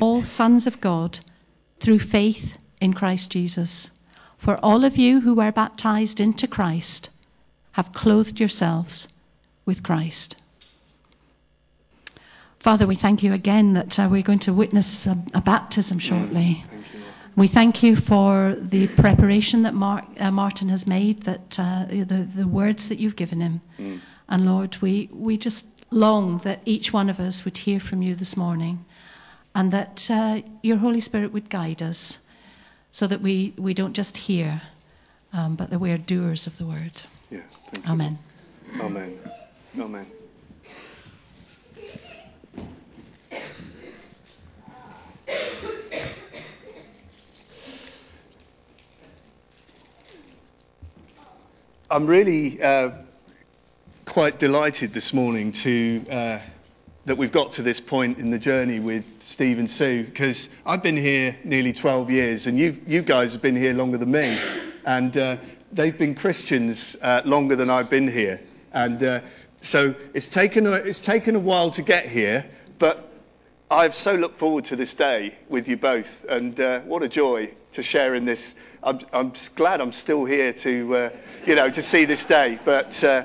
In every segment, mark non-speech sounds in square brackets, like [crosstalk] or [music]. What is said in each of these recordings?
all sons of God through faith in Christ Jesus. For all of you who were baptized into Christ have clothed yourselves with Christ. Father, we thank you again that uh, we're going to witness a, a baptism shortly. Thank. We thank you for the preparation that Mar- uh, Martin has made, that uh, the, the words that you've given him. And Lord, we, we just long that each one of us would hear from you this morning and that uh, your Holy Spirit would guide us so that we, we don't just hear, um, but that we are doers of the word. Yeah, thank you. Amen. Amen. Amen. I'm really uh, quite delighted this morning to uh, that we've got to this point in the journey with Steve and Sue because I've been here nearly 12 years and you you guys have been here longer than me, and uh, they've been Christians uh, longer than I've been here, and uh, so it's taken a, it's taken a while to get here, but I've so looked forward to this day with you both, and uh, what a joy to share in this. I'm, I'm glad I'm still here to, uh, you know, to see this day. But uh,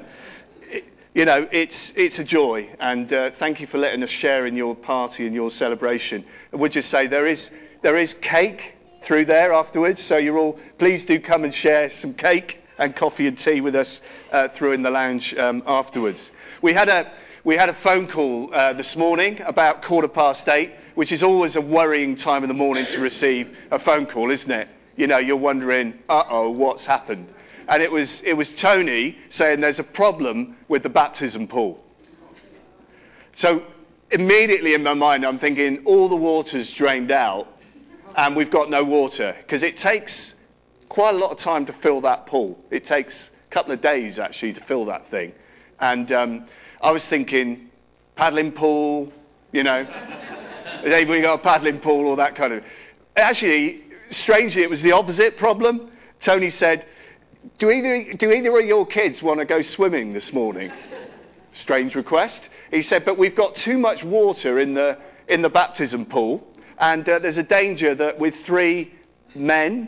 you know, it's it's a joy, and uh, thank you for letting us share in your party and your celebration. I would just say there is there is cake through there afterwards, so you're all please do come and share some cake and coffee and tea with us uh, through in the lounge um, afterwards. We had a we had a phone call uh, this morning about quarter past eight, which is always a worrying time of the morning to receive a phone call, isn't it? You know, you're wondering, uh oh, what's happened? And it was, it was Tony saying there's a problem with the baptism pool. So immediately in my mind, I'm thinking all the water's drained out and we've got no water because it takes quite a lot of time to fill that pool. It takes a couple of days actually to fill that thing. And um, I was thinking paddling pool, you know, [laughs] has anybody got a paddling pool or that kind of. Actually, strangely, it was the opposite problem. Tony said, "Do either do either of your kids want to go swimming this morning?" Strange request. He said, "But we've got too much water in the in the baptism pool, and uh, there's a danger that with three men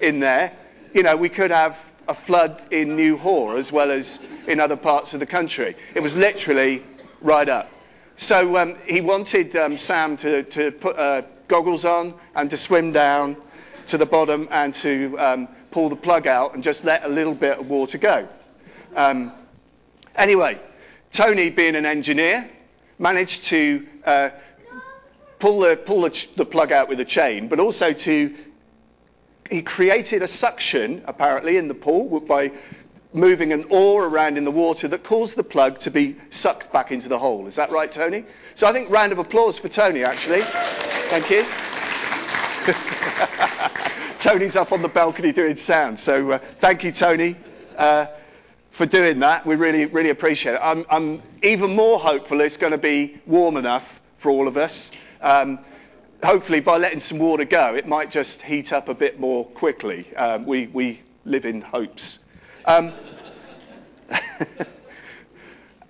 in there, you know, we could have a flood in New Hore as well as in other parts of the country. It was literally right up. So um, he wanted um, Sam to, to put uh, goggles on and to swim down to the bottom and to um, pull the plug out and just let a little bit of water go. Um, anyway, Tony, being an engineer, managed to uh, pull, the, pull the, the plug out with a chain, but also to he created a suction, apparently, in the pool by moving an oar around in the water that caused the plug to be sucked back into the hole. Is that right, Tony? So I think round of applause for Tony, actually. Thank you. [laughs] Tony's up on the balcony doing sound. So uh, thank you, Tony, uh, for doing that. We really, really appreciate it. I'm, I'm even more hopeful it's going to be warm enough for all of us. Um, hopefully, by letting some water go, it might just heat up a bit more quickly. Um, we, we live in hopes. Um, [laughs]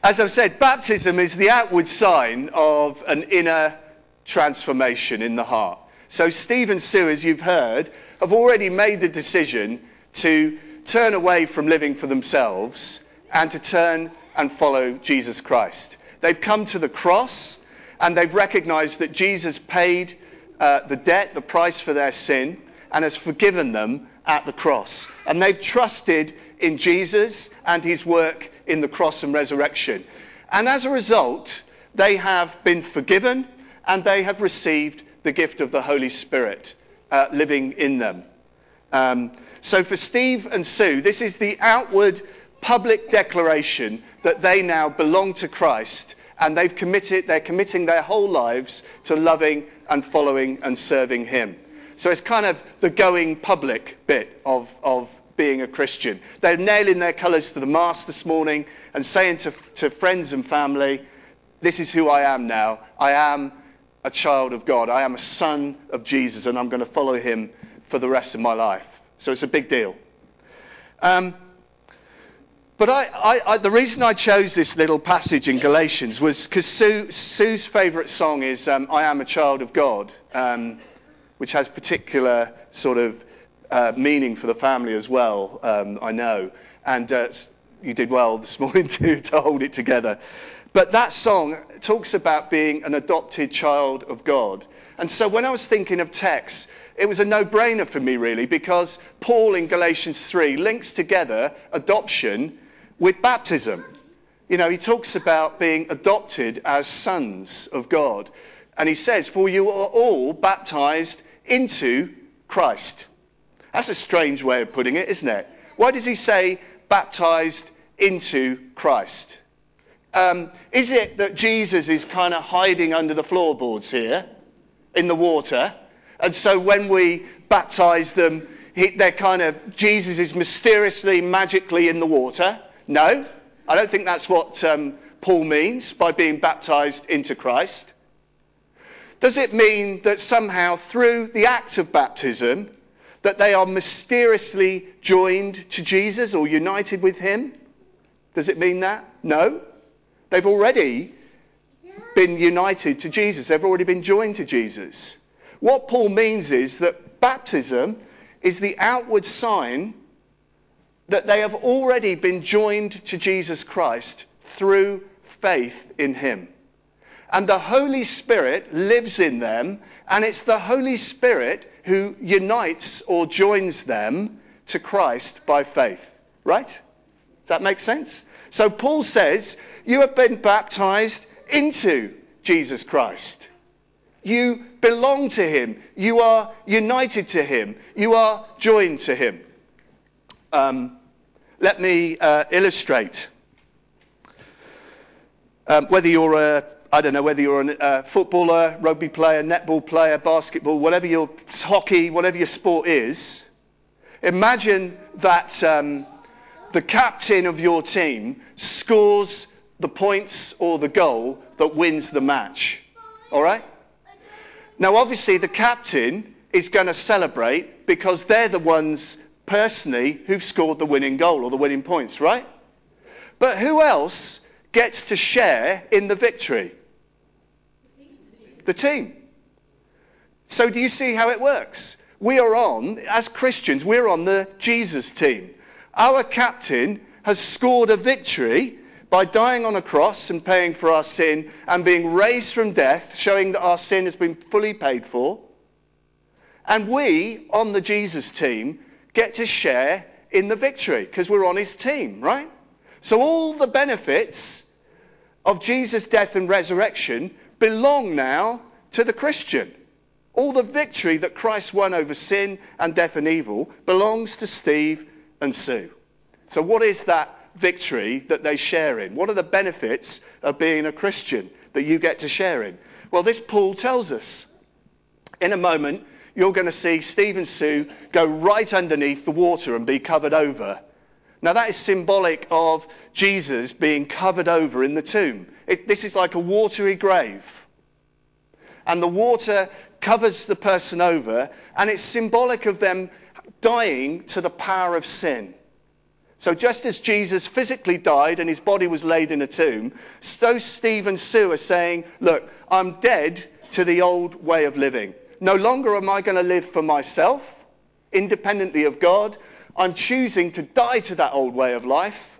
as I've said, baptism is the outward sign of an inner transformation in the heart. So, Steve and Sue, as you've heard, have already made the decision to turn away from living for themselves and to turn and follow Jesus Christ. They've come to the cross and they've recognized that Jesus paid uh, the debt, the price for their sin, and has forgiven them at the cross. And they've trusted in Jesus and his work in the cross and resurrection. And as a result, they have been forgiven and they have received the gift of the Holy Spirit uh, living in them. Um, so for Steve and Sue, this is the outward public declaration that they now belong to Christ and they've committed, they're committing their whole lives to loving and following and serving Him. So it's kind of the going public bit of, of being a Christian. They're nailing their colours to the mast this morning and saying to, to friends and family, This is who I am now. I am a child of God. I am a son of Jesus, and I'm going to follow him for the rest of my life. So it's a big deal. Um, But I, I, I, the reason I chose this little passage in Galatians was because Sue, Sue's favourite song is um, I Am a Child of God, um, which has particular sort of uh, meaning for the family as well, um, I know. And uh, you did well this [laughs] morning too to hold it together. But that song talks about being an adopted child of God. And so when I was thinking of texts, it was a no brainer for me, really, because Paul in Galatians 3 links together adoption with baptism. You know, he talks about being adopted as sons of God. And he says, For you are all baptized into Christ. That's a strange way of putting it, isn't it? Why does he say baptized into Christ? Um, is it that Jesus is kind of hiding under the floorboards here in the water? And so when we baptize them, he, they're kind of, Jesus is mysteriously, magically in the water? No, I don't think that's what um, Paul means by being baptized into Christ. Does it mean that somehow through the act of baptism that they are mysteriously joined to Jesus or united with him? Does it mean that? No. They've already been united to Jesus. They've already been joined to Jesus. What Paul means is that baptism is the outward sign that they have already been joined to Jesus Christ through faith in him. And the Holy Spirit lives in them, and it's the Holy Spirit who unites or joins them to Christ by faith. Right? Does that make sense? So Paul says, You have been baptized into Jesus Christ. You belong to him. You are united to him. You are joined to him. Um, let me uh, illustrate. Um, whether you're a, I don't know, whether you're a uh, footballer, rugby player, netball player, basketball, whatever your hockey, whatever your sport is, imagine that um, the captain of your team scores the points or the goal that wins the match. All right? Now, obviously, the captain is going to celebrate because they're the ones personally who've scored the winning goal or the winning points, right? But who else gets to share in the victory? The team. So, do you see how it works? We are on, as Christians, we're on the Jesus team. Our captain has scored a victory by dying on a cross and paying for our sin and being raised from death, showing that our sin has been fully paid for. And we, on the Jesus team, get to share in the victory because we're on his team, right? So all the benefits of Jesus' death and resurrection belong now to the Christian. All the victory that Christ won over sin and death and evil belongs to Steve and Sue. So, what is that victory that they share in? What are the benefits of being a Christian that you get to share in? Well, this Paul tells us. In a moment, you're going to see Steve and Sue go right underneath the water and be covered over. Now, that is symbolic of Jesus being covered over in the tomb. It, this is like a watery grave. And the water covers the person over, and it's symbolic of them dying to the power of sin. So, just as Jesus physically died and his body was laid in a tomb, so Steve and Sue are saying, Look, I'm dead to the old way of living. No longer am I going to live for myself, independently of God. I'm choosing to die to that old way of life,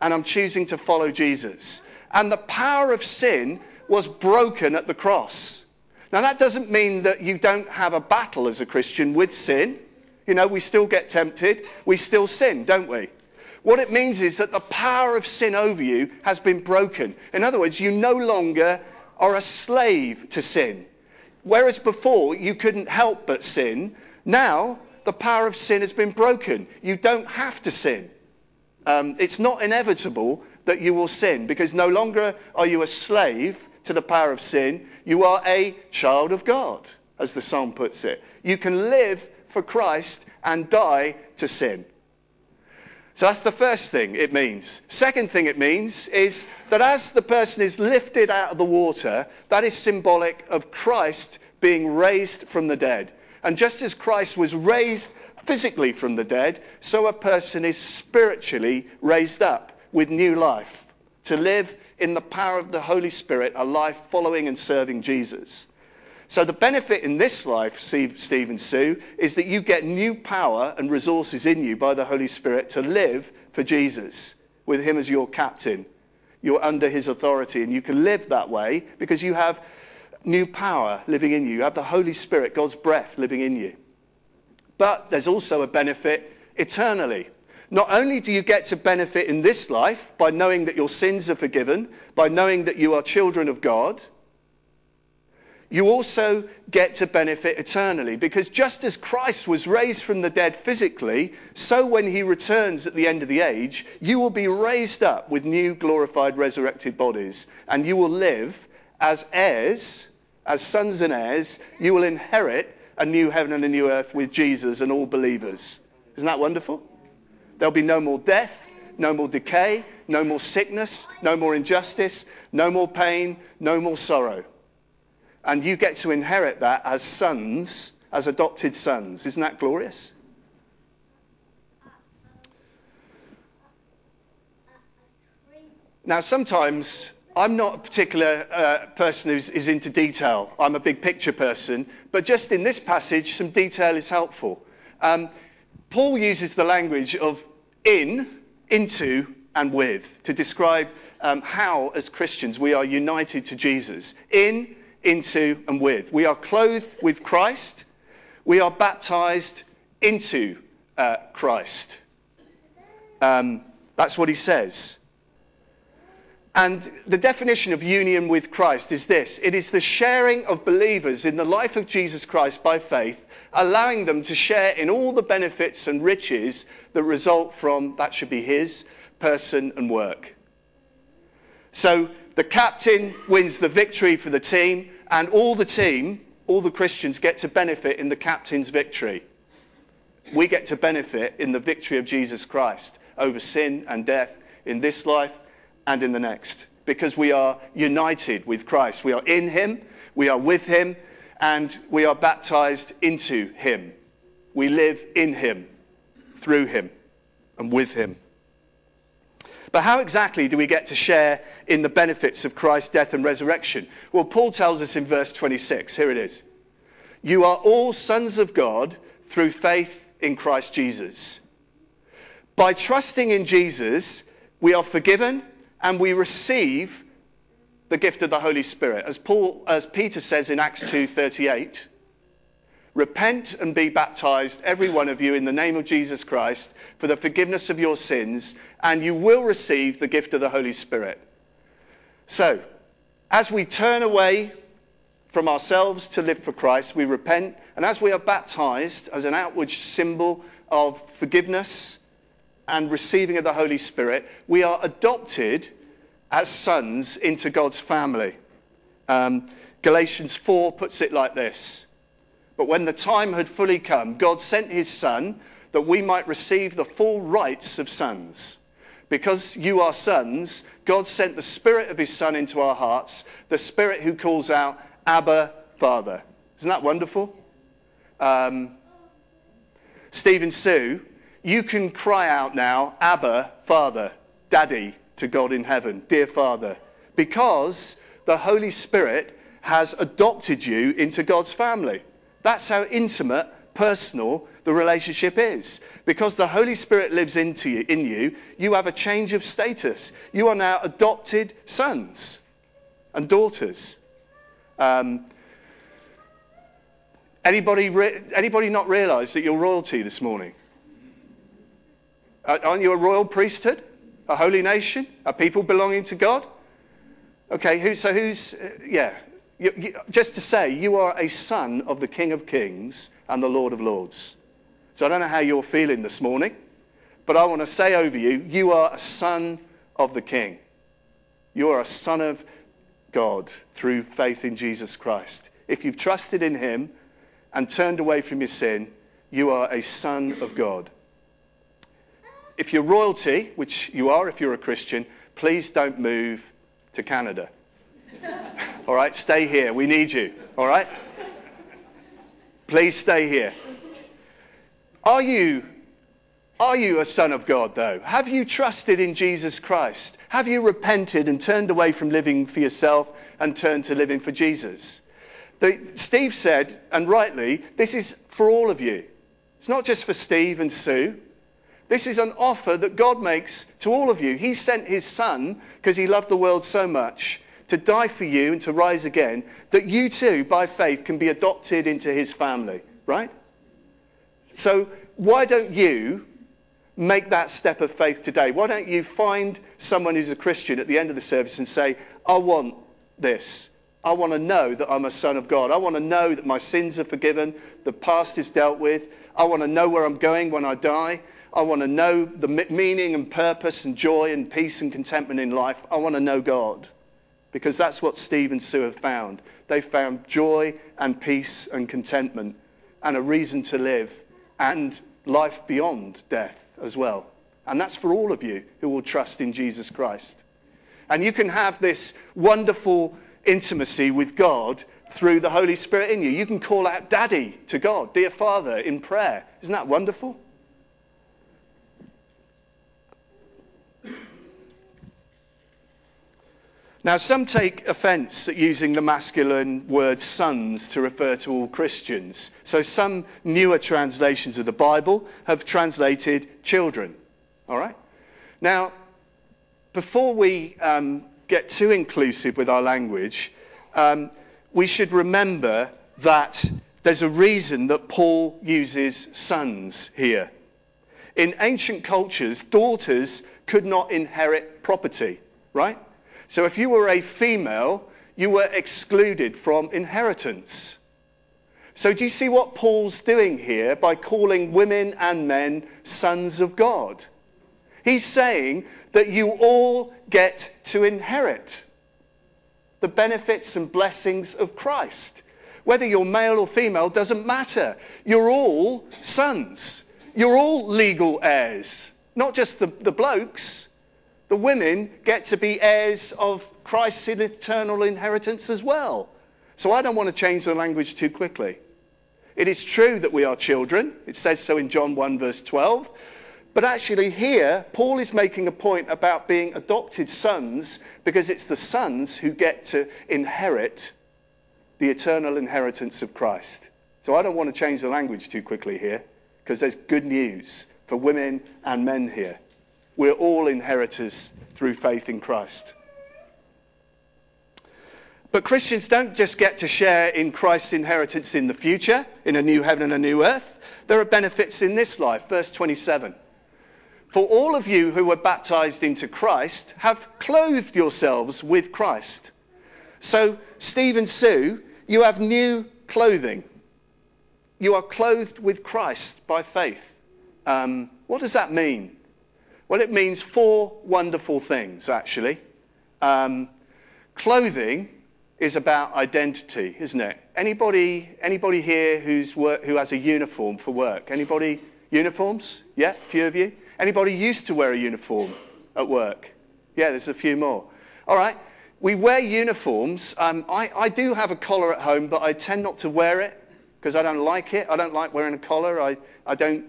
and I'm choosing to follow Jesus. And the power of sin was broken at the cross. Now, that doesn't mean that you don't have a battle as a Christian with sin. You know, we still get tempted, we still sin, don't we? What it means is that the power of sin over you has been broken. In other words, you no longer are a slave to sin. Whereas before you couldn't help but sin, now the power of sin has been broken. You don't have to sin. Um, it's not inevitable that you will sin because no longer are you a slave to the power of sin. You are a child of God, as the psalm puts it. You can live for Christ and die to sin. So that's the first thing it means. Second thing it means is that as the person is lifted out of the water, that is symbolic of Christ being raised from the dead. And just as Christ was raised physically from the dead, so a person is spiritually raised up. with new life, to live in the power of the Holy Spirit, a life following and serving Jesus. So, the benefit in this life, Steve and Sue, is that you get new power and resources in you by the Holy Spirit to live for Jesus, with Him as your captain. You're under His authority, and you can live that way because you have new power living in you. You have the Holy Spirit, God's breath living in you. But there's also a benefit eternally. Not only do you get to benefit in this life by knowing that your sins are forgiven, by knowing that you are children of God, you also get to benefit eternally. Because just as Christ was raised from the dead physically, so when he returns at the end of the age, you will be raised up with new glorified resurrected bodies, and you will live as heirs, as sons and heirs. You will inherit a new heaven and a new earth with Jesus and all believers. Isn't that wonderful? There'll be no more death, no more decay, no more sickness, no more injustice, no more pain, no more sorrow. And you get to inherit that as sons, as adopted sons. Isn't that glorious? Now, sometimes I'm not a particular uh, person who's into detail. I'm a big picture person. But just in this passage, some detail is helpful. Um, Paul uses the language of in, into, and with to describe um, how, as Christians, we are united to Jesus. In, into, and with. We are clothed with Christ. We are baptized into uh, Christ. Um, that's what he says. And the definition of union with Christ is this it is the sharing of believers in the life of Jesus Christ by faith, allowing them to share in all the benefits and riches that result from, that should be his, person and work. So the captain wins the victory for the team, and all the team, all the Christians, get to benefit in the captain's victory. We get to benefit in the victory of Jesus Christ over sin and death in this life and in the next because we are united with Christ. We are in Him, we are with Him, and we are baptized into Him. We live in Him, through Him, and with Him. But how exactly do we get to share in the benefits of Christ's death and resurrection? Well, Paul tells us in verse 26. Here it is. You are all sons of God through faith in Christ Jesus. By trusting in Jesus, we are forgiven and we receive the gift of the Holy Spirit. As Paul as Peter says in Acts 2:38, repent and be baptized every one of you in the name of Jesus Christ for the forgiveness of your sins and you will receive the gift of the Holy Spirit. So, as we turn away from ourselves to live for Christ, we repent, and as we are baptized as an outward symbol of forgiveness and receiving of the Holy Spirit, we are adopted as sons into God's family. Um, Galatians 4 puts it like this But when the time had fully come, God sent his Son that we might receive the full rights of sons. Because you are sons, God sent the Spirit of his Son into our hearts, the Spirit who calls out, Abba, Father. Isn't that wonderful? Um, Steve and Sue you can cry out now, Abba, Father, Daddy, to God in heaven, dear Father, because the Holy Spirit has adopted you into God's family. That's how intimate, personal the relationship is. Because the Holy Spirit lives into you, in you, you have a change of status. You are now adopted sons and daughters. Um, anybody, re- anybody not realize that you're royalty this morning? Aren't you a royal priesthood? A holy nation? A people belonging to God? Okay, who, so who's, uh, yeah. You, you, just to say, you are a son of the King of Kings and the Lord of Lords. So I don't know how you're feeling this morning, but I want to say over you, you are a son of the King. You are a son of God through faith in Jesus Christ. If you've trusted in Him and turned away from your sin, you are a son of God if you're royalty, which you are if you're a Christian, please don't move to Canada. [laughs] all right, stay here. We need you. All right? Please stay here. Are you, Are you a son of God, though? Have you trusted in Jesus Christ? Have you repented and turned away from living for yourself and turned to living for Jesus? The, Steve said, and rightly, this is for all of you. It's not just for Steve and Sue. This is an offer that God makes to all of you. He sent his son because he loved the world so much to die for you and to rise again that you too, by faith, can be adopted into his family, right? So why don't you make that step of faith today? Why don't you find someone who's a Christian at the end of the service and say, I want this. I want to know that I'm a son of God. I want to know that my sins are forgiven, the past is dealt with. I want to know where I'm going when I die. I want to know the meaning and purpose and joy and peace and contentment in life. I want to know God. Because that's what Steve and Sue have found. They found joy and peace and contentment and a reason to live and life beyond death as well. And that's for all of you who will trust in Jesus Christ. And you can have this wonderful intimacy with God through the Holy Spirit in you. You can call out Daddy to God, Dear Father, in prayer. Isn't that wonderful? Now, some take offense at using the masculine word sons to refer to all Christians. So, some newer translations of the Bible have translated children. All right? Now, before we um, get too inclusive with our language, um, we should remember that there's a reason that Paul uses sons here. In ancient cultures, daughters could not inherit property, right? So if you were a female, you were excluded from inheritance. So do you see what Paul's doing here by calling women and men sons of God? He's saying that you all get to inherit the benefits and blessings of Christ. Whether you're male or female doesn't matter. You're all sons. You're all legal heirs. Not just the, the blokes, the women get to be heirs of Christ's eternal inheritance as well. So I don't want to change the language too quickly. It is true that we are children. It says so in John 1, verse 12. But actually, here, Paul is making a point about being adopted sons because it's the sons who get to inherit the eternal inheritance of Christ. So I don't want to change the language too quickly here because there's good news for women and men here. We're all inheritors through faith in Christ. But Christians don't just get to share in Christ's inheritance in the future, in a new heaven and a new earth. There are benefits in this life. Verse 27. For all of you who were baptized into Christ have clothed yourselves with Christ. So, Steve and Sue, you have new clothing. You are clothed with Christ by faith. Um, what does that mean? Well, it means four wonderful things, actually. Um, clothing is about identity, isn't it? Anybody, anybody here who's who has a uniform for work? Anybody uniforms? Yeah, a few of you. Anybody used to wear a uniform at work? Yeah, there's a few more. All right. We wear uniforms. Um, I, I do have a collar at home, but I tend not to wear it because I don't like it. I don't like wearing a collar. I, I don't,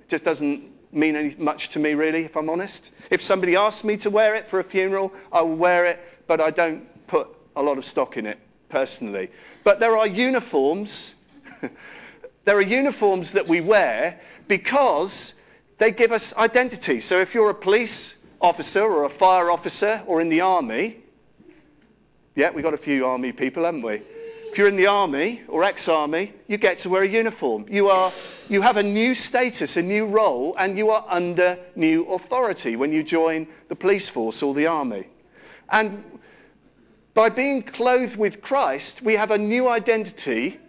it just doesn't mean any, much to me, really, if I'm honest. If somebody asks me to wear it for a funeral, I will wear it, but I don't put a lot of stock in it personally. But there are uniforms. [laughs] there are uniforms that we wear because they give us identity. So if you're a police officer or a fire officer or in the army, yeah, we've got a few army people, haven't we? If you're in the army or ex army, you get to wear a uniform. You, are, you have a new status, a new role, and you are under new authority when you join the police force or the army. And by being clothed with Christ, we have a new identity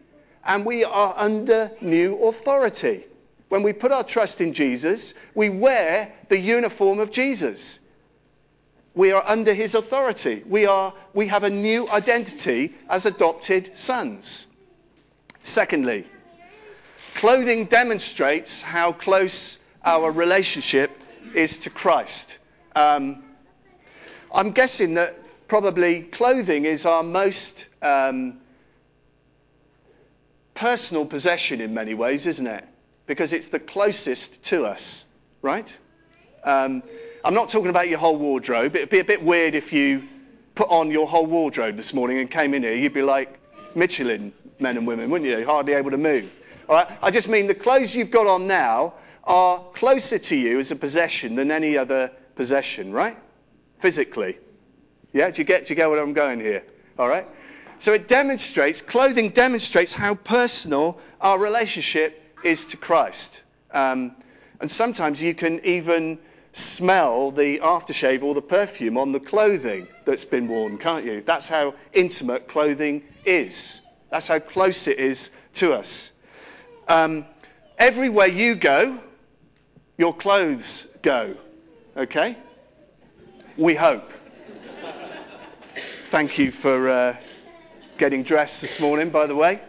and we are under new authority. When we put our trust in Jesus, we wear the uniform of Jesus. We are under his authority. We, are, we have a new identity as adopted sons. Secondly, clothing demonstrates how close our relationship is to Christ. Um, I'm guessing that probably clothing is our most um, personal possession in many ways, isn't it? because it's the closest to us, right? Um, I'm not talking about your whole wardrobe. It'd be a bit weird if you put on your whole wardrobe this morning and came in here. You'd be like Michelin men and women, wouldn't you? Hardly able to move. All right? I just mean the clothes you've got on now are closer to you as a possession than any other possession, right? Physically. Yeah, do you get, do you get where I'm going here? All right? So it demonstrates, clothing demonstrates how personal our relationship is to Christ. Um, and sometimes you can even smell the aftershave or the perfume on the clothing that's been worn, can't you? That's how intimate clothing is. That's how close it is to us. Um, everywhere you go, your clothes go. Okay? We hope. Thank you for uh, getting dressed this morning, by the way.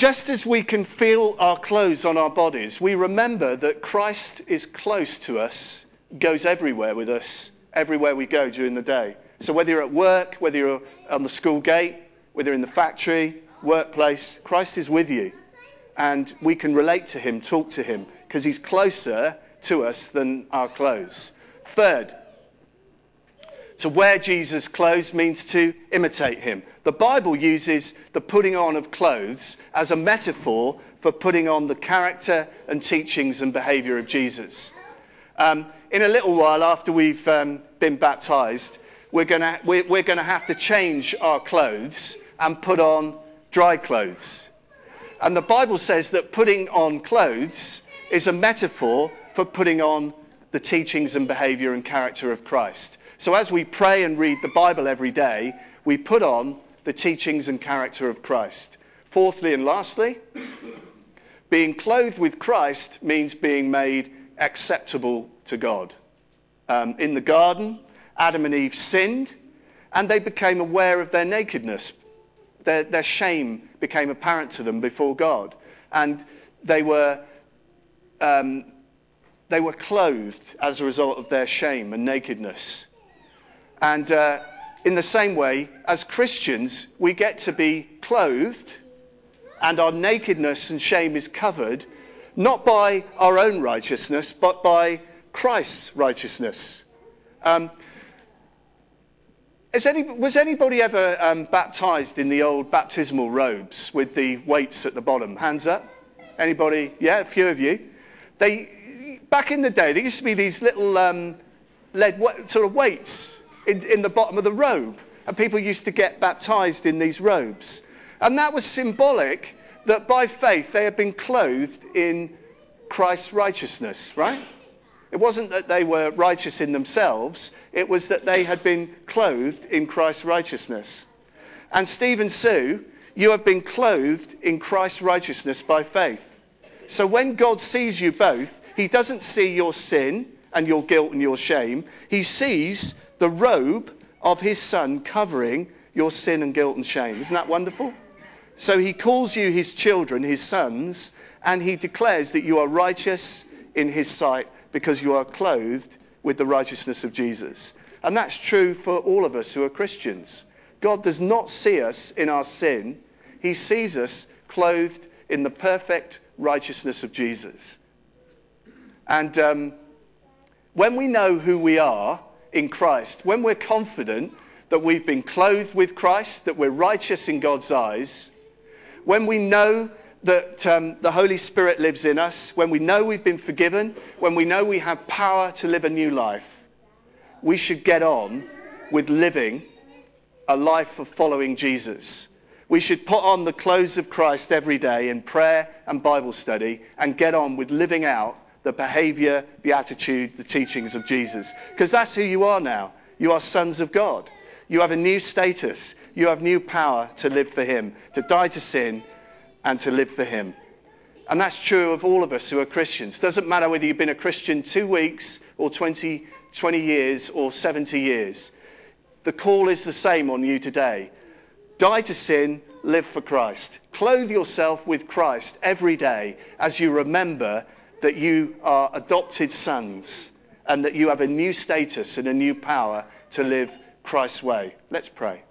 Just as we can feel our clothes on our bodies, we remember that Christ is close to us, goes everywhere with us, everywhere we go during the day. So whether you're at work, whether you're on the school gate, whether in the factory, workplace, Christ is with you. And we can relate to him, talk to him, because he's closer to us than our clothes. Third, to wear Jesus' clothes means to imitate him. The Bible uses the putting on of clothes as a metaphor for putting on the character and teachings and behavior of Jesus. Um, in a little while after we've um, been baptized, we're going we're, we're to have to change our clothes and put on dry clothes. And the Bible says that putting on clothes is a metaphor for putting on the teachings and behavior and character of Christ. So as we pray and read the Bible every day, we put on the teachings and character of Christ. Fourthly and lastly, being clothed with Christ means being made acceptable to God. Um, in the garden, Adam and Eve sinned, and they became aware of their nakedness. Their, their shame became apparent to them before God, and they were um, they were clothed as a result of their shame and nakedness. And uh, in the same way, as Christians, we get to be clothed, and our nakedness and shame is covered, not by our own righteousness, but by Christ's righteousness. Um, any, was anybody ever um, baptized in the old baptismal robes with the weights at the bottom? Hands up. Anybody? Yeah, a few of you. They, back in the day, there used to be these little um, lead sort of weights in, in the bottom of the robe. And people used to get baptized in these robes. And that was symbolic that by faith they had been clothed in Christ's righteousness, right? It wasn't that they were righteous in themselves, it was that they had been clothed in Christ's righteousness. And Steve and Sue, you have been clothed in Christ's righteousness by faith. So when God sees you both, he doesn't see your sin and your guilt and your shame. He sees the robe of his son covering your sin and guilt and shame. Isn't that wonderful? So he calls you his children, his sons, and he declares that you are righteous in his sight because you are clothed with the righteousness of Jesus. And that's true for all of us who are Christians. God does not see us in our sin, he sees us clothed in the perfect righteousness of Jesus. And um, when we know who we are, in Christ, when we're confident that we've been clothed with Christ, that we're righteous in God's eyes, when we know that um, the Holy Spirit lives in us, when we know we've been forgiven, when we know we have power to live a new life, we should get on with living a life of following Jesus. We should put on the clothes of Christ every day in prayer and Bible study and get on with living out the behavior, the attitude, the teachings of Jesus. Because that's who you are now. You are sons of God. You have a new status. You have new power to live for Him, to die to sin, and to live for Him. And that's true of all of us who are Christians. Doesn't matter whether you've been a Christian two weeks or 20, 20 years or 70 years. The call is the same on you today. Die to sin, live for Christ. Clothe yourself with Christ every day as you remember that you are adopted sons and that you have a new status and a new power to live Christ's way. Let's pray.